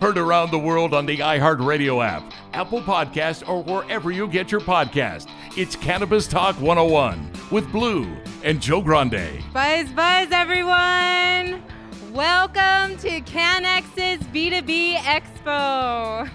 Heard around the world on the iHeartRadio app, Apple Podcast, or wherever you get your podcast. It's Cannabis Talk 101 with Blue and Joe Grande. Buzz, buzz, everyone! Welcome to CanX's B2B Expo.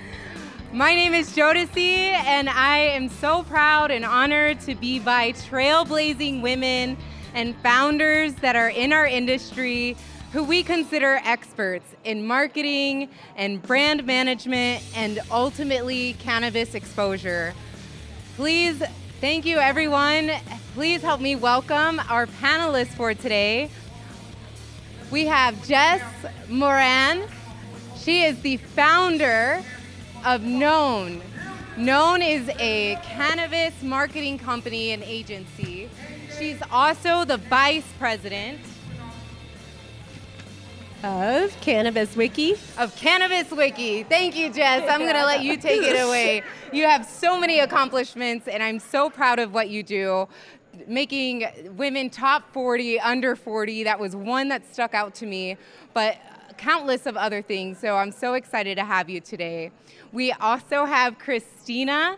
My name is Jodeci, and I am so proud and honored to be by trailblazing women and founders that are in our industry who we consider experts in marketing and brand management and ultimately cannabis exposure. Please, thank you everyone. Please help me welcome our panelists for today. We have Jess Moran. She is the founder of Known. Known is a cannabis marketing company and agency. She's also the vice president of Cannabis Wiki. Of Cannabis Wiki. Thank you, Jess. I'm going to let you take it away. You have so many accomplishments, and I'm so proud of what you do. Making women top 40, under 40, that was one that stuck out to me, but countless of other things. So I'm so excited to have you today. We also have Christina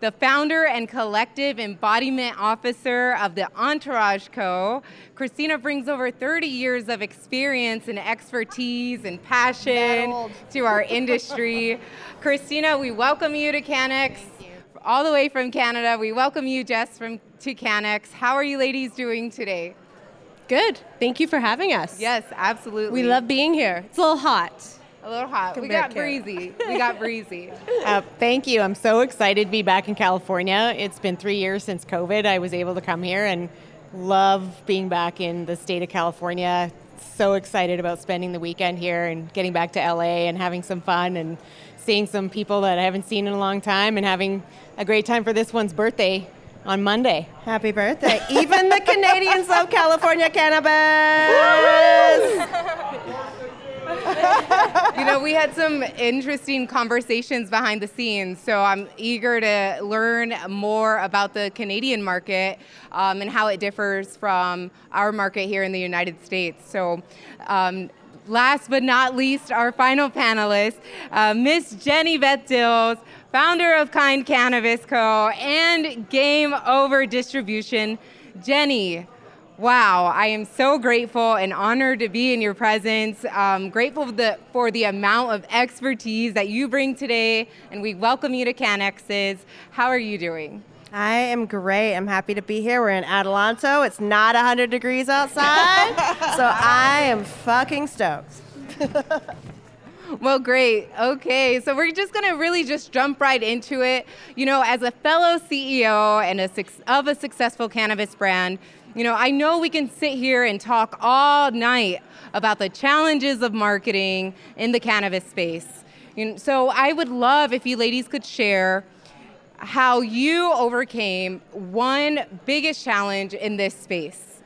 the founder and collective embodiment officer of the Entourage Co. Christina brings over 30 years of experience and expertise and passion to our industry. Christina, we welcome you to CanX. All the way from Canada. We welcome you, Jess, from to CanX. How are you ladies doing today? Good. Thank you for having us. Yes, absolutely. We love being here. It's a little hot. A little hot. We got breezy. We got breezy. Uh, thank you. I'm so excited to be back in California. It's been three years since COVID. I was able to come here and love being back in the state of California. So excited about spending the weekend here and getting back to LA and having some fun and seeing some people that I haven't seen in a long time and having a great time for this one's birthday on Monday. Happy birthday. Even the Canadians love California cannabis. you know, we had some interesting conversations behind the scenes, so I'm eager to learn more about the Canadian market um, and how it differs from our market here in the United States. So, um, last but not least, our final panelist, uh, Miss Jenny Beth Dills, founder of Kind Cannabis Co. and Game Over Distribution. Jenny, Wow, I am so grateful and honored to be in your presence. Um, grateful for the, for the amount of expertise that you bring today, and we welcome you to CanX's. How are you doing? I am great. I'm happy to be here. We're in Adelanto. It's not 100 degrees outside, so I am fucking stoked. Well, great. Okay, so we're just gonna really just jump right into it. You know, as a fellow CEO and a of a successful cannabis brand, you know, I know we can sit here and talk all night about the challenges of marketing in the cannabis space. You know, so I would love if you ladies could share how you overcame one biggest challenge in this space.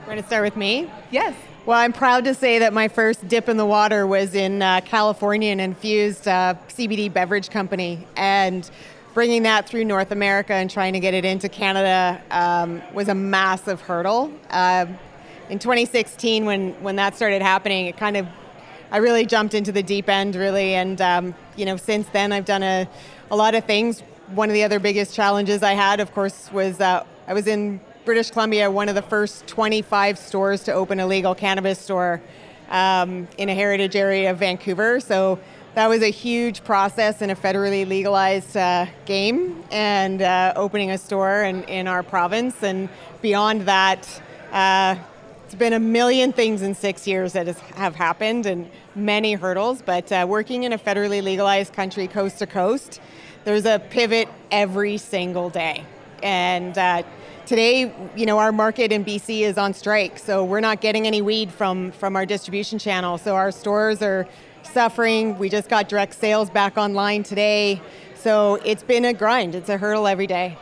We're going to start with me? Yes. Well, I'm proud to say that my first dip in the water was in uh, California and infused uh, CBD beverage company. And bringing that through North America and trying to get it into Canada um, was a massive hurdle. Uh, in 2016, when, when that started happening, it kind of, I really jumped into the deep end, really. And, um, you know, since then, I've done a, a lot of things. One of the other biggest challenges I had, of course, was uh, I was in British Columbia, one of the first 25 stores to open a legal cannabis store um, in a heritage area of Vancouver. So that was a huge process in a federally legalized uh, game and uh, opening a store in, in our province. And beyond that, uh, it's been a million things in six years that has, have happened and many hurdles. But uh, working in a federally legalized country, coast to coast, there's a pivot every single day. And uh, today, you know, our market in BC is on strike, so we're not getting any weed from from our distribution channel. So our stores are suffering. We just got direct sales back online today. So it's been a grind, it's a hurdle every day.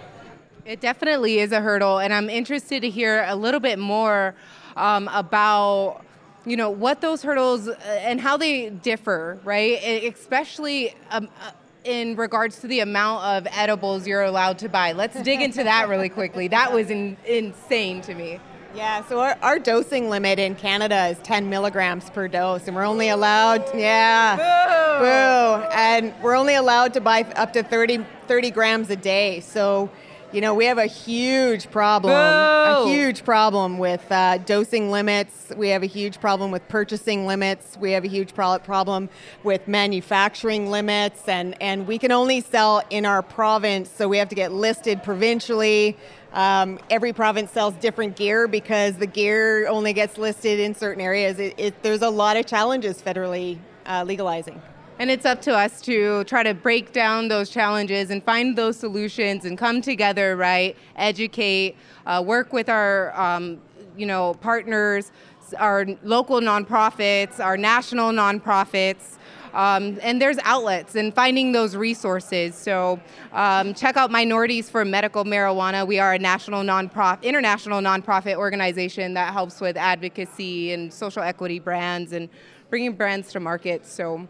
It definitely is a hurdle, and I'm interested to hear a little bit more um, about you know what those hurdles uh, and how they differ, right? Especially um, uh, in regards to the amount of edibles you're allowed to buy. Let's dig into that really quickly. That was in, insane to me. Yeah, so our, our, dosing limit in Canada is 10 milligrams per dose, and we're only allowed, yeah, boo, boo. and we're only allowed to buy up to 30, 30 grams a day. So, you know, we have a huge problem, boo. a huge problem with uh, dosing limits. We have a huge problem with purchasing limits. We have a huge pro- problem with manufacturing limits, and, and we can only sell in our province, so we have to get listed provincially. Um, every province sells different gear because the gear only gets listed in certain areas. It, it, there's a lot of challenges federally uh, legalizing. And it's up to us to try to break down those challenges and find those solutions and come together, right? Educate, uh, work with our, um, you know, partners, our local nonprofits, our national nonprofits, um, and there's outlets and finding those resources. So um, check out Minorities for Medical Marijuana. We are a national nonprofit, international nonprofit organization that helps with advocacy and social equity brands and bringing brands to market. So.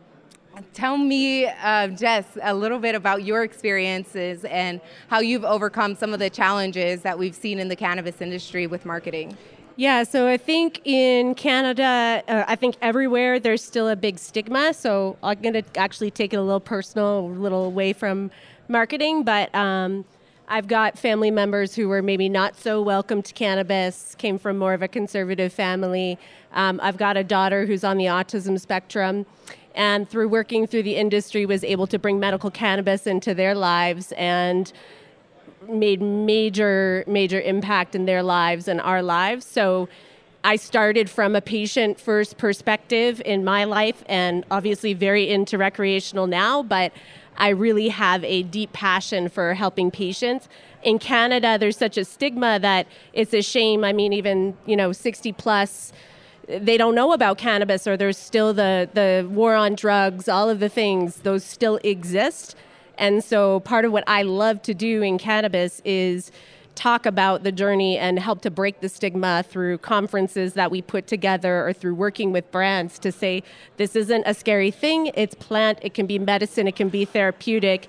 Tell me, uh, Jess, a little bit about your experiences and how you've overcome some of the challenges that we've seen in the cannabis industry with marketing. Yeah, so I think in Canada, uh, I think everywhere there's still a big stigma. So I'm going to actually take it a little personal, a little away from marketing, but um, I've got family members who were maybe not so welcome to cannabis, came from more of a conservative family. Um, I've got a daughter who's on the autism spectrum, and through working through the industry, was able to bring medical cannabis into their lives and made major major impact in their lives and our lives so I started from a patient first perspective in my life and obviously very into recreational now, but I really have a deep passion for helping patients. In Canada, there's such a stigma that it's a shame. I mean, even, you know, 60 plus, they don't know about cannabis or there's still the, the war on drugs, all of the things, those still exist. And so part of what I love to do in cannabis is talk about the journey and help to break the stigma through conferences that we put together or through working with brands to say this isn't a scary thing. It's plant. It can be medicine. It can be therapeutic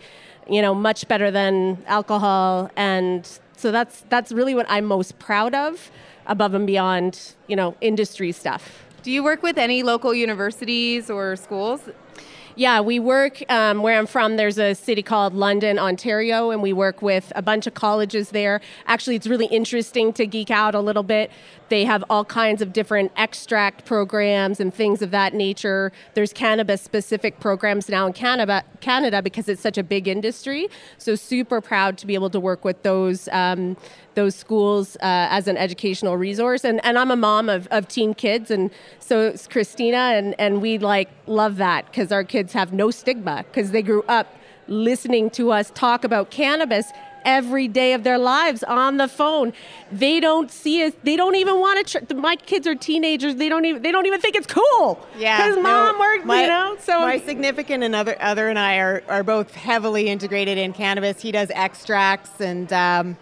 you know much better than alcohol. And so that's that's really what I'm most proud of above and beyond you know industry stuff do you work with any local universities or schools yeah, we work um, where I'm from. There's a city called London, Ontario, and we work with a bunch of colleges there. Actually, it's really interesting to geek out a little bit. They have all kinds of different extract programs and things of that nature. There's cannabis specific programs now in Canada, Canada because it's such a big industry. So, super proud to be able to work with those. Um, those schools uh, as an educational resource. And, and I'm a mom of, of teen kids, and so it's Christina, and, and we like love that because our kids have no stigma because they grew up listening to us talk about cannabis every day of their lives on the phone. They don't see us. They don't even want to. Tr- my kids are teenagers. They don't even. They don't even think it's cool. Yeah, because mom no, worked. my, you know, so my significant and other other and I are are both heavily integrated in cannabis. He does extracts and um,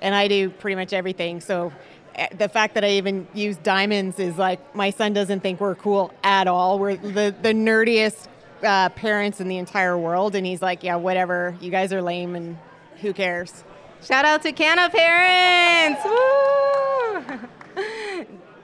and I do pretty much everything. So eh, the fact that I even use diamonds is like my son doesn't think we're cool at all. We're the the nerdiest uh, parents in the entire world, and he's like, yeah, whatever. You guys are lame, and who cares? Shout out to Canna parents!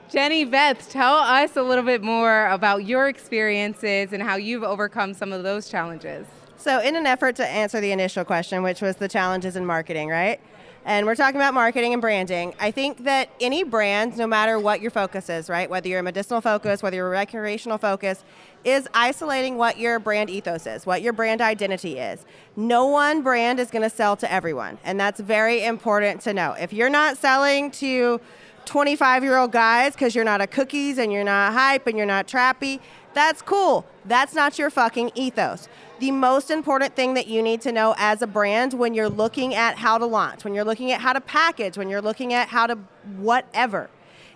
Jenny Beth, tell us a little bit more about your experiences and how you've overcome some of those challenges. So, in an effort to answer the initial question, which was the challenges in marketing, right? And we're talking about marketing and branding. I think that any brand, no matter what your focus is, right? Whether you're a medicinal focus, whether you're a recreational focus, is isolating what your brand ethos is, what your brand identity is. No one brand is going to sell to everyone. And that's very important to know. If you're not selling to 25 year old guys because you're not a cookies and you're not hype and you're not trappy, that's cool. That's not your fucking ethos. The most important thing that you need to know as a brand when you're looking at how to launch, when you're looking at how to package, when you're looking at how to whatever,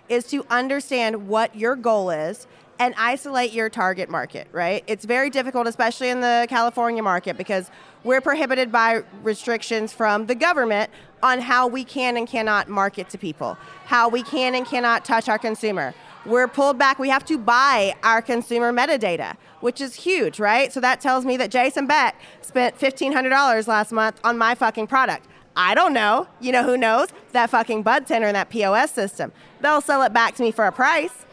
is to understand what your goal is and isolate your target market, right? It's very difficult, especially in the California market, because we're prohibited by restrictions from the government on how we can and cannot market to people, how we can and cannot touch our consumer. We're pulled back. We have to buy our consumer metadata, which is huge, right? So that tells me that Jason Beck spent $1,500 last month on my fucking product. I don't know. You know who knows? That fucking bud tender and that POS system. They'll sell it back to me for a price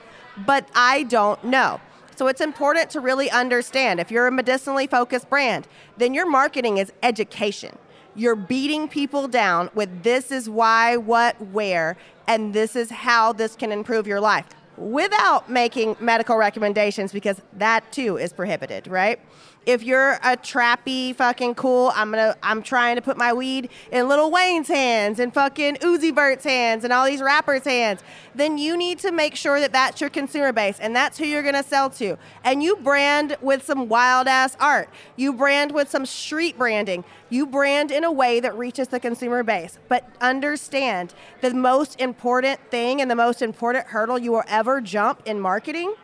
but I don't know. So it's important to really understand if you're a medicinally focused brand, then your marketing is education. You're beating people down with this is why, what, where, and this is how this can improve your life without making medical recommendations because that too is prohibited, right? If you're a trappy fucking cool, I'm gonna I'm trying to put my weed in Lil Wayne's hands and fucking Uzi Vert's hands and all these rappers' hands, then you need to make sure that that's your consumer base and that's who you're gonna sell to. And you brand with some wild ass art. You brand with some street branding. You brand in a way that reaches the consumer base. But understand the most important thing and the most important hurdle you will ever jump in marketing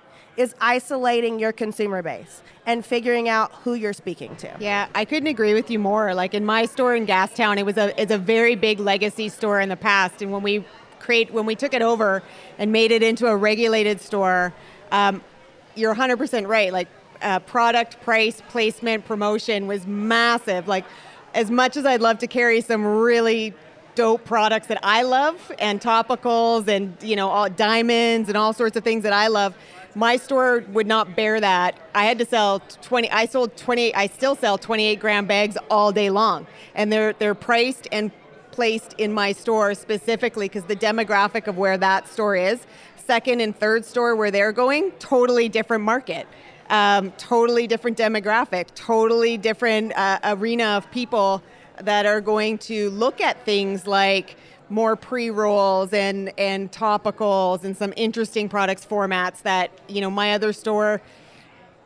is isolating your consumer base and figuring out who you're speaking to. Yeah, I couldn't agree with you more. Like in my store in Gastown, it was a it's a very big legacy store in the past, and when we create when we took it over and made it into a regulated store, um, you're 100% right. Like uh, product, price, placement, promotion was massive. Like as much as I'd love to carry some really dope products that I love and topicals and you know all diamonds and all sorts of things that I love my store would not bear that. I had to sell 20 I sold 20 I still sell 28 gram bags all day long. And they're they're priced and placed in my store specifically because the demographic of where that store is, second and third store where they're going, totally different market. Um, totally different demographic, totally different uh, arena of people that are going to look at things like more pre-rolls and and topicals and some interesting products formats that you know my other store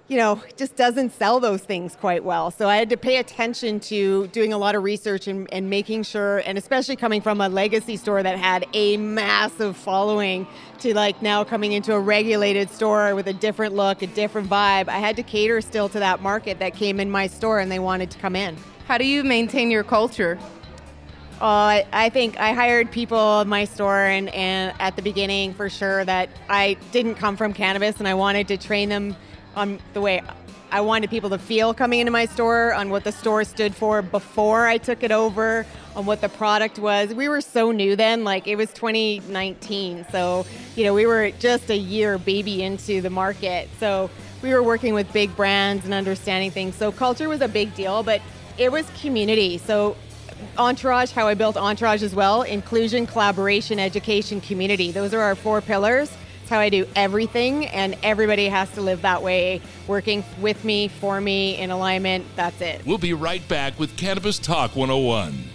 you know just doesn't sell those things quite well. So i had to pay attention to doing a lot of research and, and making sure and especially coming from a legacy store that had a massive following to like now coming into a regulated store with a different look a different vibe i had to cater still to that market that came in my store and they wanted to come in. How do you maintain your culture uh, I, I think I hired people in my store and, and at the beginning for sure that I didn't come from cannabis and I wanted to train them on the way I wanted people to feel coming into my store on what the store stood for before I took it over, on what the product was. We were so new then, like it was 2019. So, you know, we were just a year baby into the market. So we were working with big brands and understanding things. So culture was a big deal, but it was community. So Entourage, how I built Entourage as well inclusion, collaboration, education, community. Those are our four pillars. It's how I do everything, and everybody has to live that way, working with me, for me, in alignment. That's it. We'll be right back with Cannabis Talk 101.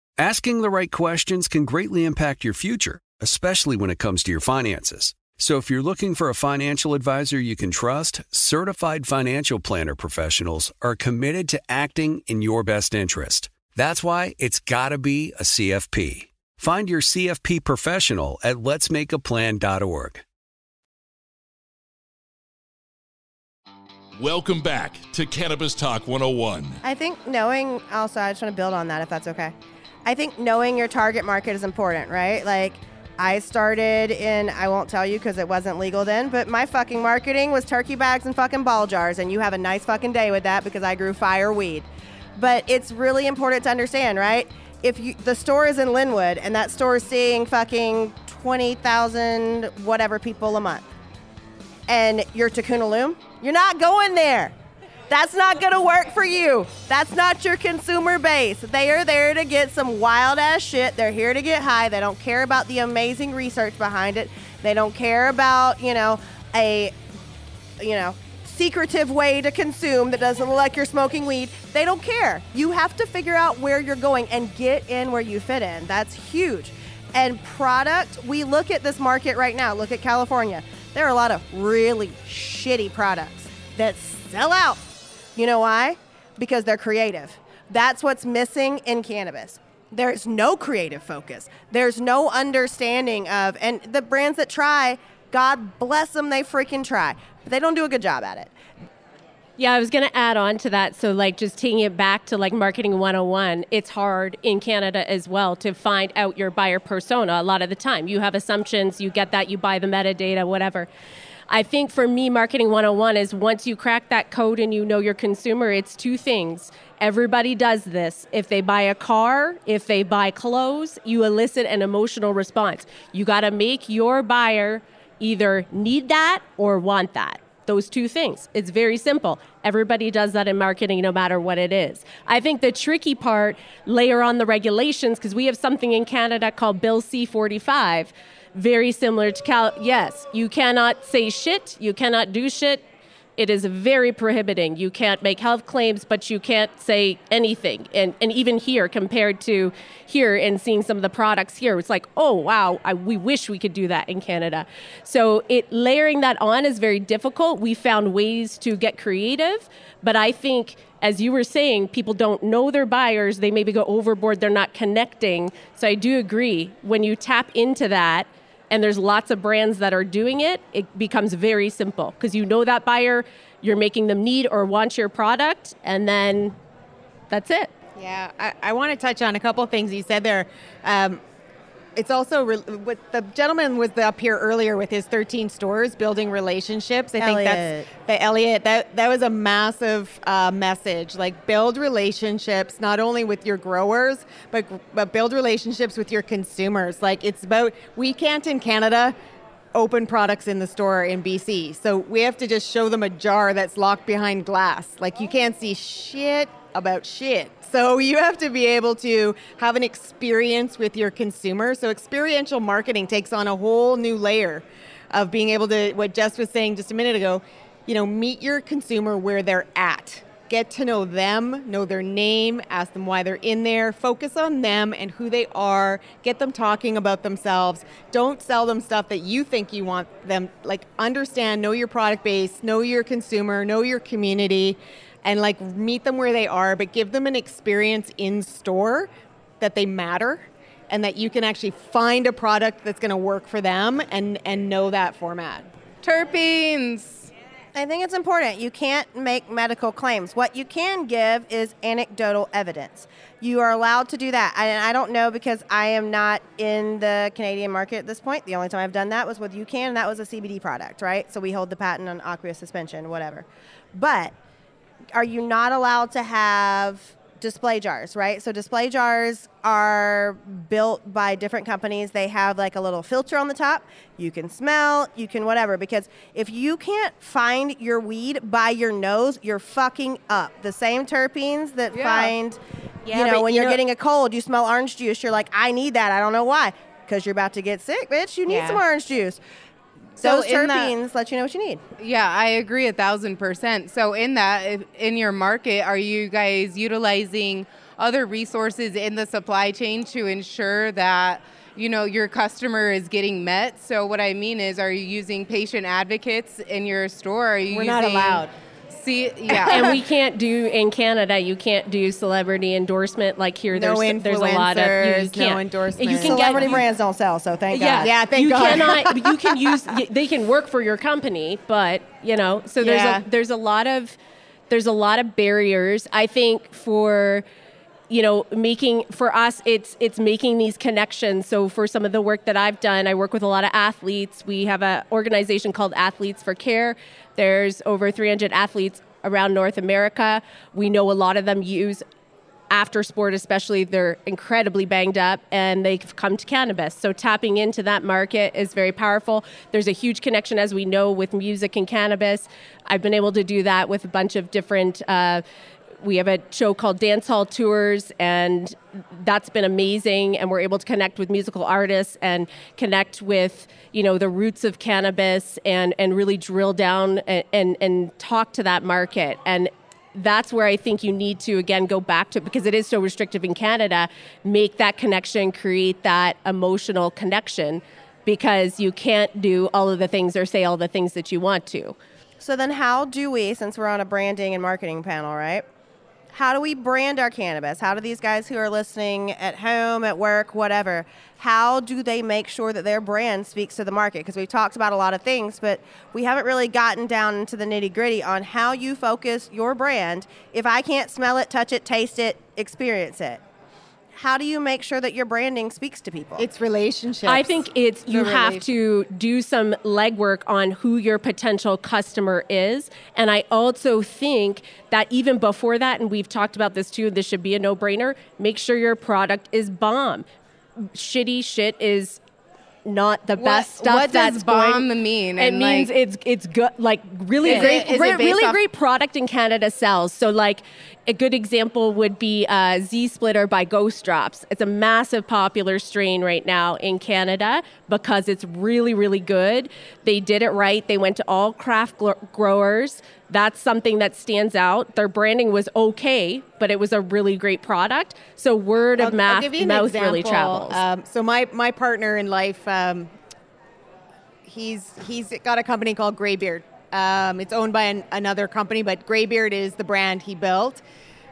Asking the right questions can greatly impact your future, especially when it comes to your finances. So if you're looking for a financial advisor you can trust, certified financial planner professionals are committed to acting in your best interest. That's why it's got to be a CFP. Find your CFP professional at letsmakeaplan.org. Welcome back to Cannabis Talk 101. I think knowing, also, I just want to build on that if that's okay. I think knowing your target market is important, right? Like, I started in, I won't tell you because it wasn't legal then, but my fucking marketing was turkey bags and fucking ball jars, and you have a nice fucking day with that because I grew fire weed. But it's really important to understand, right? If you, the store is in Lynwood and that store is seeing fucking 20,000 whatever people a month, and you're Takuna Loom, you're not going there. That's not going to work for you. That's not your consumer base. They are there to get some wild ass shit. They're here to get high. They don't care about the amazing research behind it. They don't care about, you know, a you know, secretive way to consume that doesn't look like you're smoking weed. They don't care. You have to figure out where you're going and get in where you fit in. That's huge. And product, we look at this market right now. Look at California. There are a lot of really shitty products that sell out you know why? Because they're creative. That's what's missing in cannabis. There's no creative focus. There's no understanding of, and the brands that try, God bless them, they freaking try. But they don't do a good job at it. Yeah, I was going to add on to that. So, like, just taking it back to like marketing 101, it's hard in Canada as well to find out your buyer persona a lot of the time. You have assumptions, you get that, you buy the metadata, whatever. I think for me, Marketing 101 is once you crack that code and you know your consumer, it's two things. Everybody does this. If they buy a car, if they buy clothes, you elicit an emotional response. You got to make your buyer either need that or want that. Those two things. It's very simple. Everybody does that in marketing no matter what it is. I think the tricky part, layer on the regulations, because we have something in Canada called Bill C 45 very similar to Cal. Yes, you cannot say shit, you cannot do shit. It is very prohibiting. You can't make health claims, but you can't say anything. And, and even here, compared to here and seeing some of the products here, it's like, oh, wow, I, we wish we could do that in Canada. So it layering that on is very difficult. We found ways to get creative, but I think as you were saying, people don't know their buyers. They maybe go overboard. They're not connecting. So I do agree. When you tap into that, and there's lots of brands that are doing it, it becomes very simple because you know that buyer, you're making them need or want your product, and then that's it. Yeah, I, I want to touch on a couple things you said there. Um, it's also re- what the gentleman was up here earlier with his 13 stores building relationships. I think that's the Elliot. That that was a massive uh, message. Like build relationships not only with your growers, but but build relationships with your consumers. Like it's about we can't in Canada open products in the store in BC. So we have to just show them a jar that's locked behind glass. Like you can't see shit about shit. So you have to be able to have an experience with your consumer. So experiential marketing takes on a whole new layer of being able to what Jess was saying just a minute ago, you know, meet your consumer where they're at. Get to know them, know their name, ask them why they're in there, focus on them and who they are, get them talking about themselves. Don't sell them stuff that you think you want them like understand, know your product base, know your consumer, know your community and like meet them where they are, but give them an experience in store that they matter and that you can actually find a product that's going to work for them and and know that format. Terpenes. I think it's important. You can't make medical claims. What you can give is anecdotal evidence. You are allowed to do that. And I don't know because I am not in the Canadian market at this point. The only time I've done that was with UCAN, and that was a CBD product, right? So we hold the patent on aqueous suspension, whatever. But are you not allowed to have display jars, right? So display jars are built by different companies. They have like a little filter on the top. You can smell, you can whatever because if you can't find your weed by your nose, you're fucking up. The same terpenes that Yeah. find Yeah, you know when you you're know- getting a cold, you smell orange juice, you're like, "I need that. I don't know why." Cuz you're about to get sick, bitch. You need Yeah. some orange juice. So Those in that- let you know what you need. Yeah, I agree a thousand percent. So, in that, in your market, are you guys utilizing other resources in the supply chain to ensure that you know your customer is getting met? So, what I mean is, are you using patient advocates in your store? Are you We're using, not allowed. See, yeah, and we can't do in Canada. You can't do celebrity endorsement like here. No there's there's a lot of you influencers, no can't. endorsements. You can Celebrity get you- brands don't sell, so thank yeah, God. Yeah, thank you God. cannot. You can use. They can work for your company, but you know. So there's Yeah. a there's a lot of there's a lot of barriers. I think for you know making for us it's it's making these connections. So for some of the work that i've done i work with a lot of athletes. We have an organization called athletes for care. There's over 300 athletes around north america. We know a lot of them use after sport especially they're incredibly banged up and they've come to cannabis. So tapping into that market is very powerful. There's a huge connection as we know with music and cannabis. I've been able to do that with a bunch of different uh, we have a show called Dance Hall Tours, and that's been amazing. And we're able to connect with musical artists and connect with you know the roots of cannabis and and really drill down and and, and talk to that market and that's where I think you need to again go back to because it is so restrictive in Canada, make that connection, create that emotional connection because you can't do all of the things or say all the things that you want to. So then, how do we, since we're on a branding and marketing panel, right? How do we brand our cannabis? How do these guys who are listening at home, at work, whatever, how do they make sure that their brand speaks to the market? Because we've talked about a lot of things, but we haven't really gotten down into the nitty gritty on how you focus your brand. If I can't smell it, touch it, taste it, experience it, how do you make sure that your branding speaks to people? It's relationships. I think it's you have to do some legwork on who your potential customer is. And I also think that even before that, and we've talked about this too, this should be a no brainer, make sure your product is bomb. Shitty shit is not the What- best stuff. what does that's bomb going- mean? It means like- it's it's good, like really great, it- is it great really off- great product in Canada sells. So like a good example would be uh, Z Splitter by Ghost Drops. It's a massive popular strain right now in Canada because it's really really good. They did it right. They went to all craft growers. That's something that stands out. Their branding was okay, but it was a really great product. So word of I'll- I'll mouth, give you an mouth really travels. Um, so my my partner in life, um, he's he's got a company called Graybeard. Um, it's owned by an, another company, but Graybeard is the brand he built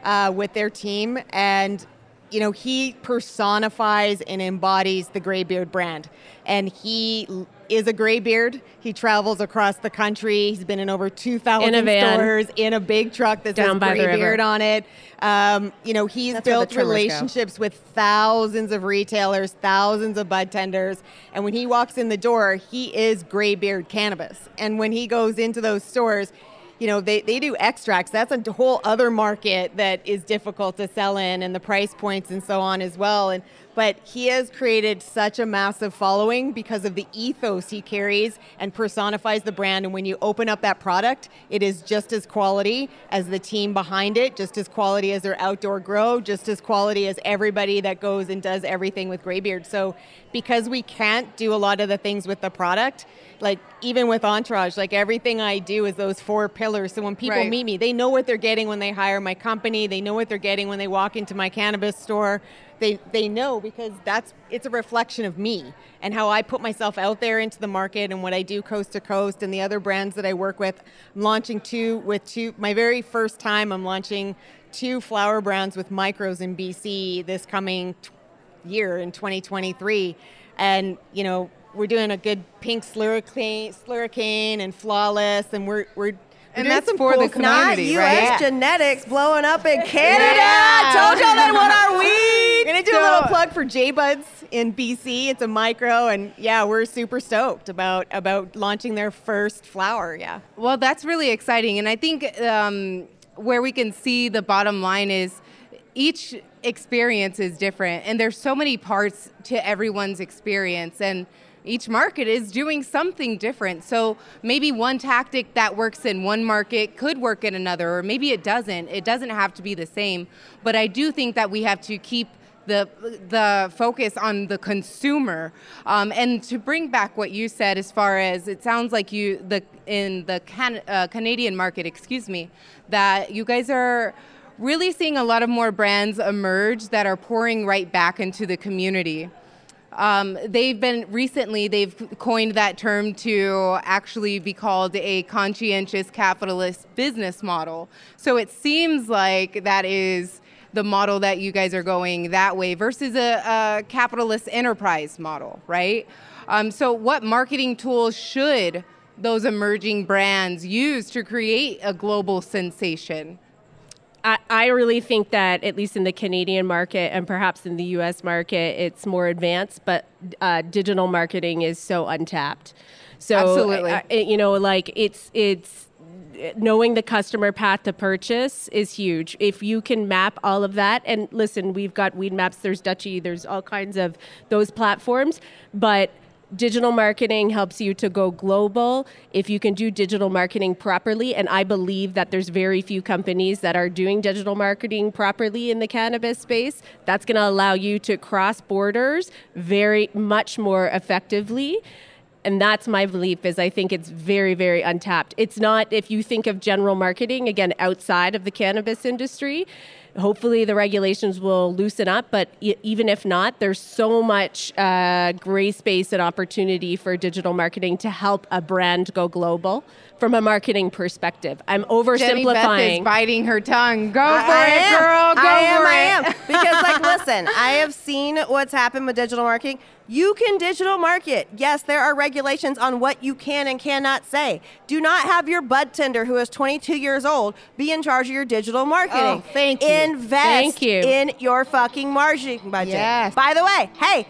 uh, with their team, and you know, he personifies and embodies the Graybeard brand. And he is a graybeard. He travels across the country. He's been in over 2,000 In stores in a big truck that Down says by the on it. Um, you know, he's That's built trimmers go. relationships with thousands of retailers, thousands of bud tenders. And when he walks in the door, he is Greybeard cannabis. And when he goes into those stores, you know, they, they do extracts. That's a whole other market that is difficult to sell in and the price points and so on as well. And but he has created such a massive following because of the ethos he carries and personifies the brand. And when you open up that product, it is just as quality as the team behind it, just as quality as their outdoor grow, just as quality as everybody that goes and does everything with Greybeard. So because we can't do a lot of the things with the product, like even with Entourage, like everything I do is those four pillars. So when people Right. meet me, they know what they're getting when they hire my company. They know what they're getting when they walk into my cannabis store. They they know because that's it's a reflection of me and how I put myself out there into the market and what I do coast to coast and the other brands that I work with. I'm launching two with two my very first time I'm launching two flower brands with micros in BC this coming t- year in 2023 and you know we're doing a good pink slurricane, slurricane and flawless and we're we're And that's for cool the stuff. Not community, U.S. right? genetics blowing up in Canada. Yeah. I told y'all they want our weed. Gonna do a little plug for J Buds in BC. It's a micro, and yeah, we're super stoked about about launching their first flower. Yeah. Well, that's really exciting. And I think um, where we can see the bottom line is each experience is different. And there's so many parts to everyone's experience. And each market is doing something different. So maybe one tactic that works in one market could work in another, or maybe it doesn't. It doesn't have to be the same. But I do think that we have to keep the the focus on the consumer um, and to bring back what you said as far as it sounds like you the in the can, uh, Canadian market excuse me that you guys are really seeing a lot of more brands emerge that are pouring right back into the community um, they've been recently they've coined that term to actually be called a conscientious capitalist business model so it seems like that is the model that you guys are going that way versus a, a capitalist enterprise model, right? Um, so, what marketing tools should those emerging brands use to create a global sensation? I, I really think that at least in the Canadian market and perhaps in the U.S. market, it's more advanced, but uh, digital marketing is so untapped. So Absolutely. I- I- you know, like it's it's knowing the customer path to purchase is huge. If you can map all of that, and listen, we've got Weedmaps, there's Dutchie, there's all kinds of those platforms, but digital marketing helps you to go global if you can do digital marketing properly. And i believe that there's very few companies that are doing digital marketing properly in the cannabis space. That's going to allow you to cross borders very much more effectively. And that's my belief is i think it's very very untapped. It's not if you think of general marketing again outside of the cannabis industry hopefully the regulations will loosen up but e- even if not there's so much uh, gray space and opportunity for digital marketing to help a brand go global from a marketing perspective i'm oversimplifying. Jenny Beth is biting her tongue. Go I- for I it, am. girl. Go I am. for I it. am. Because, like, listen, I have seen what's happened with digital marketing. You can digital market. Yes, there are regulations on what you can and cannot say. Do not have your bud tender who is 22 years old be in charge of your digital marketing. Oh, thank you. Invest Thank you. in your fucking marketing budget. Yes. By the way, hey,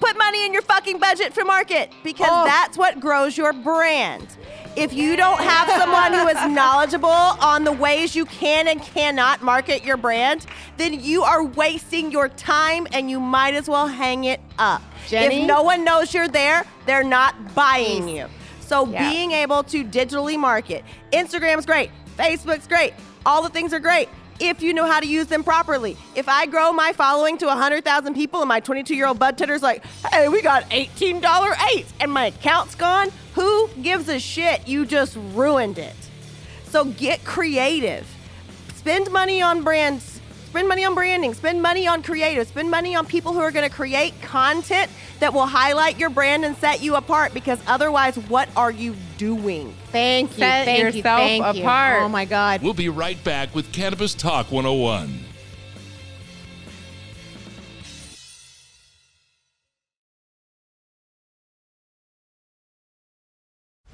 put money in your fucking budget for market because Oh. that's what grows your brand. If you don't have someone who is knowledgeable on the ways you can and cannot market your brand, then you are wasting your time and you might as well hang it up. Jenny? If no one knows you're there, they're not buying you. So Yeah. being able to digitally market, Instagram's great, Facebook's great, all the things are great. If you know how to use them properly. If I grow my following to 100,000 people and my 22 year old bud titter's like, hey, we got $18 eights and my account's gone, who gives a shit? You just ruined it. So get creative. Spend money on brands. Spend money on branding. Spend money on creative. Spend money on people who are going to create content that will highlight your brand and set you apart because otherwise, what are you doing? Thank you. Set thank you. yourself Thank you. apart. Oh my God. We'll be right back with Cannabis Talk 101.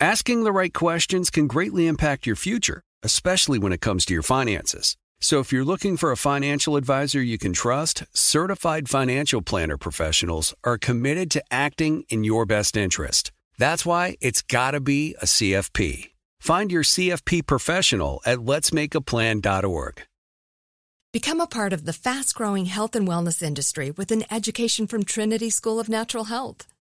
Asking the right questions can greatly impact your future, especially when it comes to your finances. So if you're looking for a financial advisor you can trust, certified financial planner professionals are committed to acting in your best interest. That's why it's got to be a CFP. Find your CFP professional at letsmakeaplan.org. Become a part of the fast growing health and wellness industry with an education from Trinity School of Natural Health.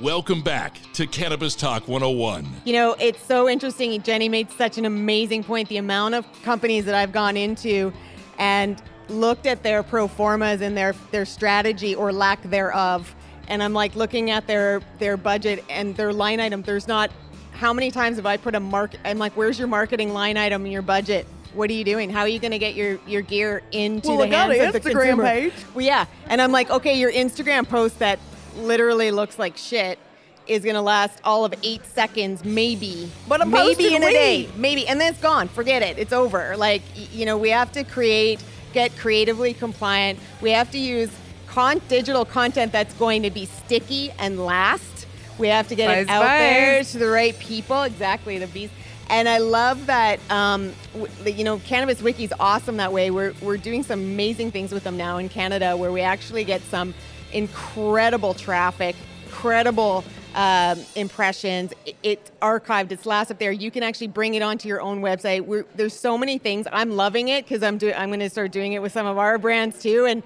Welcome back to Cannabis Talk 101. You know, it's so interesting. Jenny made such an amazing point. The amount of companies that I've gone into and looked at their pro formas and their their strategy or lack thereof, and I'm like looking at their their budget and their line item. There's not how many times have I put a mark? I'm like, where's your marketing line item in your budget? What are you doing? How are you going to get your, your gear into well, the hands got of the Instagram consumer? page. Well, yeah, and I'm like, okay, your Instagram post that literally looks like shit is going to last all of eight seconds, maybe. But a maybe in a day, maybe, and then it's gone. Forget it. It's over. Like you know, we have to create, get creatively compliant. We have to use con- digital content that's going to be sticky and last. We have to get it Buzz, out there to the right people. Exactly, the bees. And I love that, um, w- you know, Cannabis Wiki is awesome that way. We're, we're doing some amazing things with them now in Canada where we actually get some incredible traffic, incredible um, impressions. It, it's archived, it's last up there. You can actually bring it onto your own website. We're, there's so many things. I'm loving it because I'm, do- I'm going to start doing it with some of our brands too. And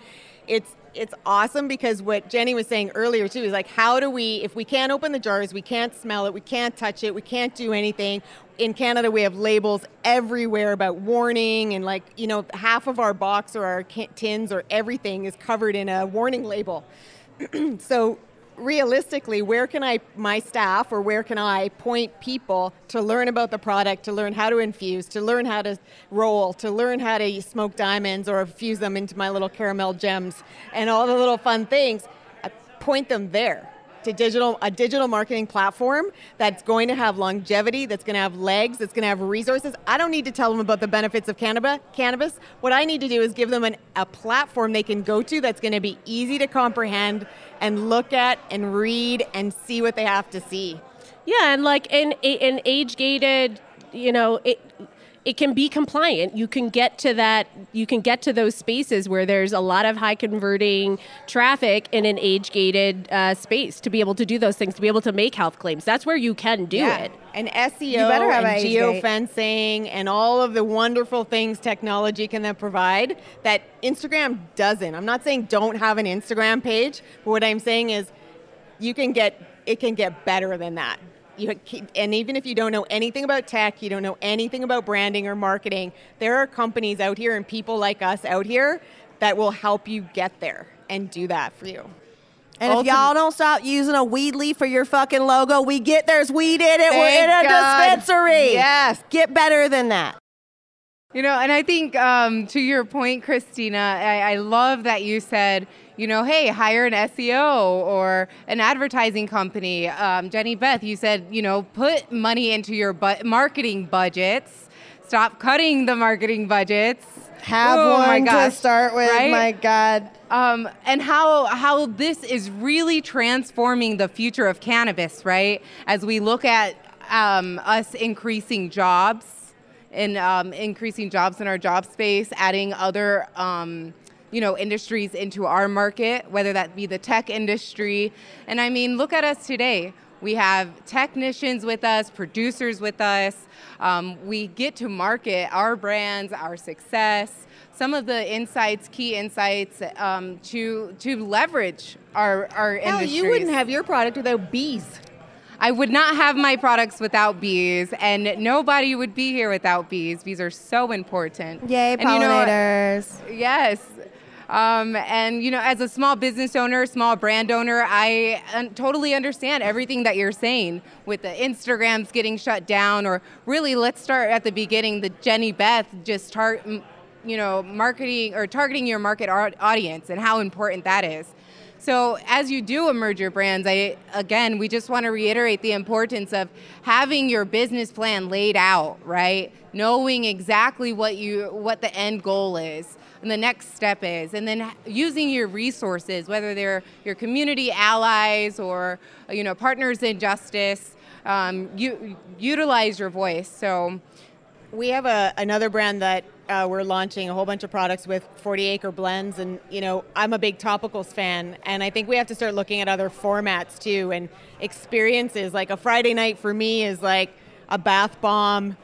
it's it's awesome because what Jenny was saying earlier too is like how do we if we can't open the jars, we can't smell it, we can't touch it, we can't do anything. In Canada we have labels everywhere about warning and like, you know, half of our box or our tins or everything is covered in a warning label. so realistically where can i my staff or where can i point people to learn about the product to learn how to infuse to learn how to roll to learn how to smoke diamonds or infuse them into my little caramel gems and all the little fun things I point them there to digital a digital marketing platform that's going to have longevity that's going to have legs that's going to have resources. I don't need to tell them about the benefits of cannabis cannabis. What i need to do is give them an, a platform they can go to that's going to be easy to comprehend and look at and read and see what they have to see. Yeah, and like in in age gated, you know, it it can be compliant. You can get to that. You can get to those spaces where there's a lot of high converting traffic in an age gated uh, space to be able to do those things, to be able to make health claims. That's where you can do it. And SEO You better have and geofencing and all of the wonderful things technology can then provide that Instagram doesn't. I'm not saying don't have an Instagram page, but what I'm saying is you can get it can get better than that. You, and even if you don't know anything about tech, you don't know anything about branding or marketing, there are companies out here and people like us out here that will help you get there and do that for you. And if y'all don't stop using a weed leaf for your fucking logo, we get there's weed in it. We're in a God. dispensary. Yes. Get better than that. You know, and I think um, to your point, Christina, I, I love that you said, you know, hey, hire an SEO or an advertising company. Um, Jenny Beth, you said, you know, put money into your bu- marketing budgets. Stop cutting the marketing budgets. Have Oh my one to start with. right? My God. um, and how how this is really transforming the future of cannabis, right? As we look at um, us increasing jobs and um, increasing jobs in our job space, adding other um, you know industries into our market, whether that be the tech industry. And I mean, look at us today. We have technicians with us, producers with us. Um, we get to market our brands, our success, some of the insights, key insights um, to to leverage our our Hell, industry. you wouldn't have your product without bees. I would not have my products without bees, and nobody would be here without bees. Bees are so important. Yay, And you know, pollinators. Yes. Um, and you know, as a small business owner, small brand owner, I uh, totally understand everything that you're saying with the Instagrams getting shut down, or really, let's start at the beginning. The Jenny Beth just start, you know, marketing or targeting your market au- audience and how important that is. So as you do emerge your brands, I again, we just want to reiterate the importance of having your business plan laid out, right? Knowing exactly what you what the end goal is and the next step is, and then using your resources, whether they're your community allies or you know partners in justice, um, you utilize your voice. So We have a, another brand that uh, we're launching a whole bunch of products with 40 acre blends. And, you know, I'm a big topicals fan. And I think we have to start looking at other formats too and experiences. Like a Friday night for me is like a bath bomb,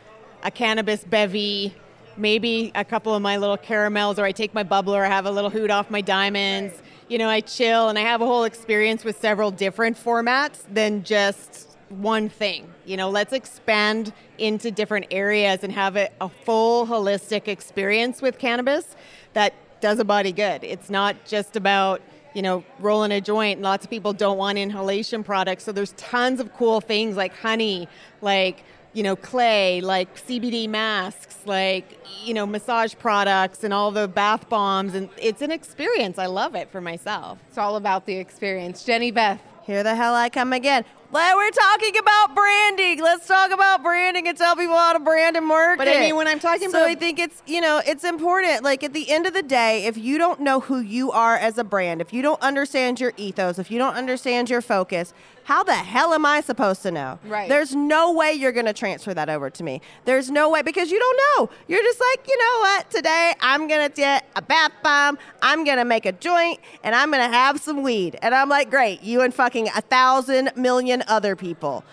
a cannabis bevy, maybe a couple of my little caramels, or I take my bubbler, I have a little hoot off my diamonds. You know, I chill and I have a whole experience with several different formats than just one thing. You know, let's expand into different areas and have a, a full holistic experience with cannabis that does a body good. It's not just about, you know, rolling a joint. Lots of people don't want inhalation products. So there's tons of cool things like honey, like, you know, clay, like CBD masks, like, you know, massage products and all the bath bombs. And it's an experience. I love it for myself. it's all about the experience. Jenny Beth. Here the hell I come again. Well, we're talking about branding. Let's talk about branding and tell people how to brand and market. But I mean, when I'm talking so about- I think it's you know it's important. Like at the end of the day, if you don't know who you are as a brand, if you don't understand your ethos, if you don't understand your focus, how the hell am I supposed to know? Right. There's no way you're going to transfer that over to me. There's no way because you don't know. You're just like, you know what? Today I'm going to get a bath bomb. I'm going to make a joint and I'm going to have some weed. And I'm like, great. You and fucking a thousand million other people.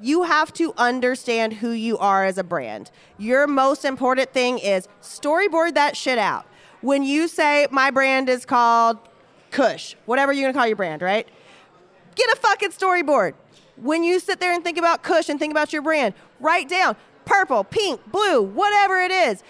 You have to understand who you are as a brand. Your most important thing is storyboard that shit out. When you say my brand is called Kush, whatever you're to call your brand, right? Get a fucking storyboard. When you sit there and think about Kush and think about your brand, write down purple, pink, blue, whatever it is,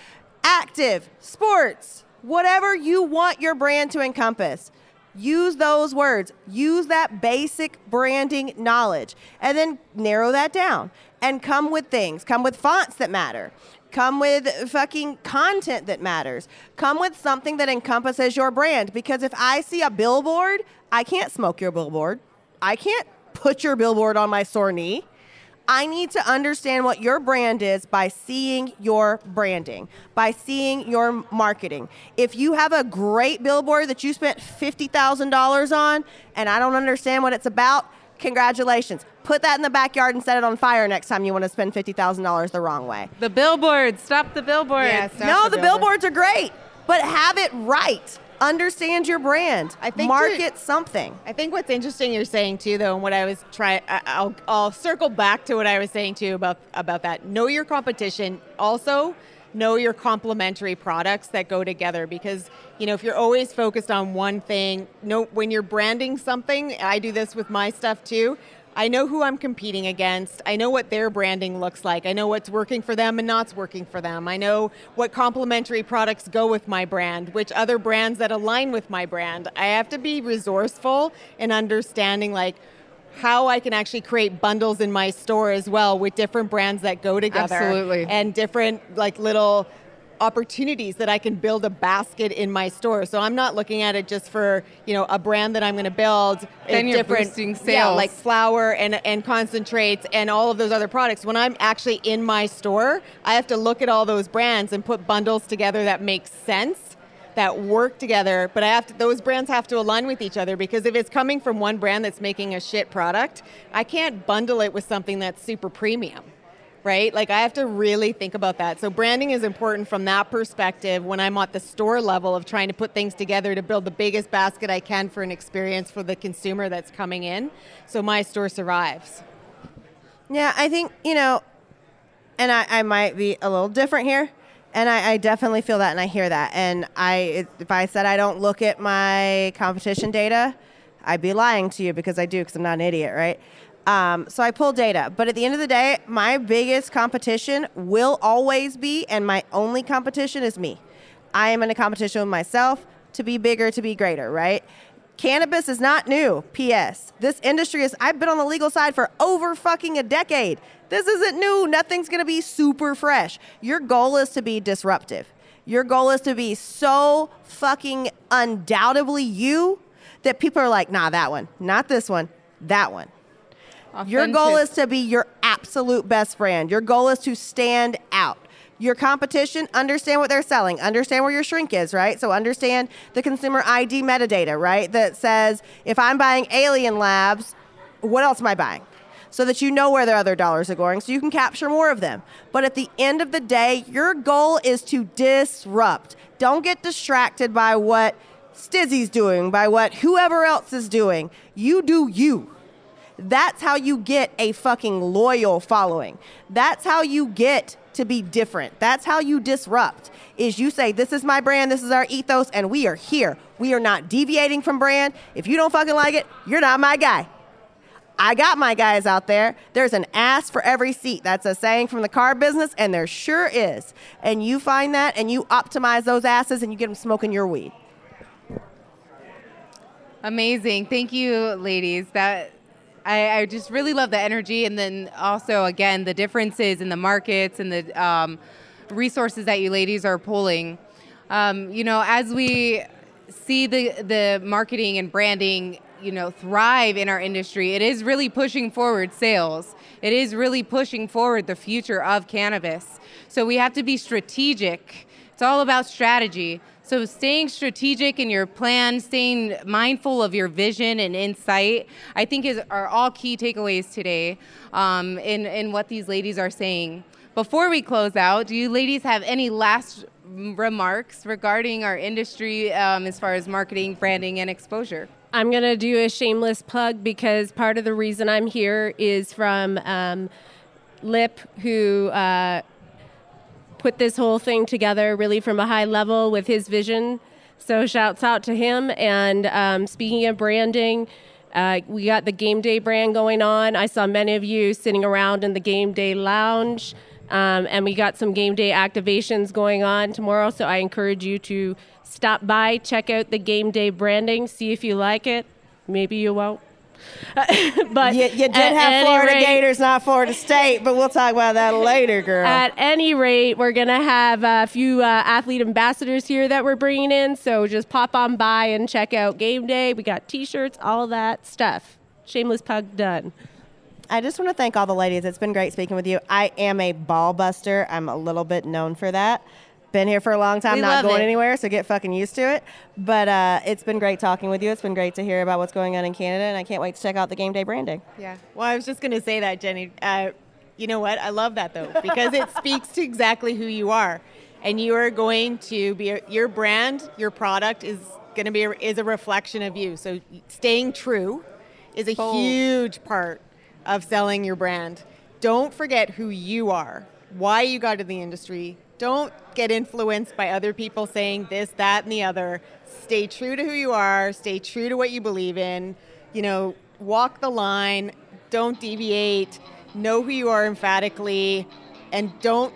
active, sports, whatever you want your brand to encompass. Use those words. Use that basic branding knowledge and then narrow that down and come with things. Come with fonts that matter. Come with fucking content that matters. Come with something that encompasses your brand. Because if I see a billboard, I can't smoke your billboard. I can't put your billboard on my sore knee. I need to understand what your brand is by seeing your branding, by seeing your marketing. If you have a great billboard that you spent $50,000 on and I don't understand what it's about, congratulations. Put that in the backyard and set it on fire next time you want to spend $50,000 the wrong way. The billboards. Stop the billboards. Yeah, stop no, the the, billboard. billboards are great, but have it right. Understand your brand. I think market something. I think what's interesting you're saying too, though, and what I was trying, I'll, I'll circle back to what I was saying too about about that. Know your competition. Also, know your complementary products that go together because you know if you're always focused on one thing, no, when you're branding something, I do this with my stuff too. I know who I'm competing against. I know what their branding looks like. I know what's working for them and not's working for them. I know what complementary products go with my brand, which other brands that align with my brand. I have to be resourceful in understanding like how I can actually create bundles in my store as well with different brands that go together. Absolutely. And different like little opportunities that I can build a basket in my store. So I'm not looking at it just for, you know, a brand that I'm going to build. Then you're different, boosting Yeah, like flour and, and concentrates and all of those other products. When I'm actually in my store, I have to look at all those brands and put bundles together that make sense that work together, but I have to, those brands have to align with each other because if it's coming from one brand that's making a shit product, I can't bundle it with something that's super premium right? Like I have to really think about that. So branding is important from that perspective when I'm at the store level of trying to put things together to build the biggest basket I can for an experience for the consumer that's coming in. So my store survives. Yeah, I think, you know, and I, I might be a little different here. And I, I definitely feel that and I hear that. And I, if I said I don't look at my competition data, I'd be lying to you because I do because I'm not an idiot, right? Um, so I pull data. But at the end of the day, my biggest competition will always be, and my only competition is me. I am in a competition with myself to be bigger, to be greater, right? Cannabis is not new. P.S. This industry is, I've been on the legal side for over fucking a decade. This isn't new. Nothing's to be super fresh. Your goal is to be disruptive. Your goal is to be so fucking undoubtedly you that people are like, nah, that one, not this one, that one. Your goal is to be your absolute best brand. Your goal is to stand out. Your competition, understand what they're selling, understand where your shrink is, right? So understand the consumer ID metadata, right? That says if I'm buying Alien Labs, what else am I buying? So that you know where their other dollars are going, so you can capture more of them. But at the end of the day, your goal is to disrupt. Don't get distracted by what STIIIZY's doing, by what whoever else is doing. You do you. That's how you get a fucking loyal following. That's how you get to be different. That's how you disrupt. Is you say, This is my brand, this is our ethos, and we are here. We are not deviating from brand. If you don't fucking like it, you're not my guy. I got my guys out there. There's an ass for every seat. That's a saying from the car business, and there sure is. And you find that and you optimize those asses and you get them smoking your weed. Amazing. Thank you, ladies. That I, I just really love the energy, and then also again the differences in the markets and the um, resources that you ladies are pulling. Um, you know, as we see the the marketing and branding, you know, thrive in our industry, it is really pushing forward sales. It is really pushing forward the future of cannabis. So we have to be strategic. It's all about strategy. So staying strategic in your plan, staying mindful of your vision and insight, I think is are all key takeaways today um, in in what these ladies are saying. Before we close out, do you ladies have any last remarks regarding our industry um, as far as marketing, branding, and exposure? I'm going to do a shameless plug because part of the reason I'm here is from um, Lip, who uh, put this whole thing together really from a high level with his vision. So, shouts out to him. And um, speaking of branding, uh, we got the game day brand going on. I saw many of you sitting around in the game day lounge. Um, and we got some game day activations going on tomorrow. So I encourage you to stop by, check out the game day branding, see if you like it. Maybe you won't. But You, you did have Florida rate- Gators, not Florida State, but we'll talk about that later, girl. At any rate, we're going to have a few uh, athlete ambassadors here that we're bringing in. So just pop on by and check out game day. We got t shirts, all that stuff. Shameless pug done. I just want to thank all the ladies. It's been great speaking with you. I am a ball buster. I'm a little bit known for that. Been here for a long time, We not going it. anywhere, so get fucking used to it. But uh, it's been great talking with you. It's been great to hear about what's going on in Canada, and I can't wait to check out the game day branding. Yeah. Well, I was just going to say that, Jenny. Uh, you know what? I love that though because it speaks to exactly who you are, and you are going to be your brand, your product is going to be a, is a reflection of you. So staying true is a huge part of selling your brand. Don't forget who you are, why you got in the industry. Don't get influenced by other people saying this, that, and the other. Stay true to who you are. Stay true to what you believe in. You know, walk the line. don't deviate. Know who you are emphatically, and don't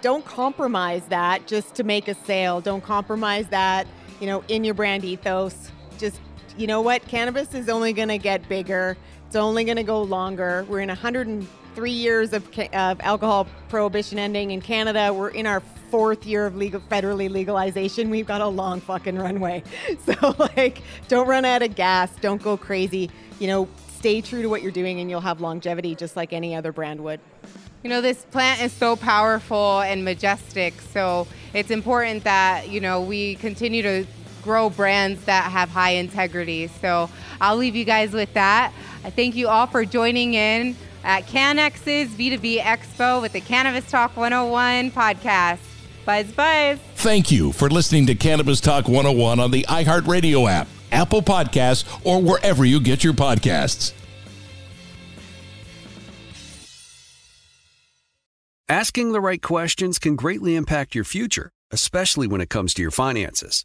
don't compromise that just to make a sale. Don't compromise that, you know, in your brand ethos. Just you know what? Cannabis is only going to get bigger. It's only going to go longer. We're in 103 years of, of alcohol prohibition ending in Canada. We're in our fourth year of legal federally legalization. We've got a long fucking runway. So like, don't run out of gas. Don't go crazy. You know, stay true to what you're doing, and you'll have longevity just like any other brand would. You know, this plant is so powerful and majestic. So it's important that, you know, we continue to grow brands that have high integrity. So I'll leave you guys with that. I thank you all for joining in at CanX's B2B Expo with the Cannabis Talk 101 podcast. Buzz, buzz. Thank you for listening to Cannabis Talk 101 on the iHeartRadio app, Apple Podcasts, or wherever you get your podcasts. Asking the right questions can greatly impact your future, especially when it comes to your finances.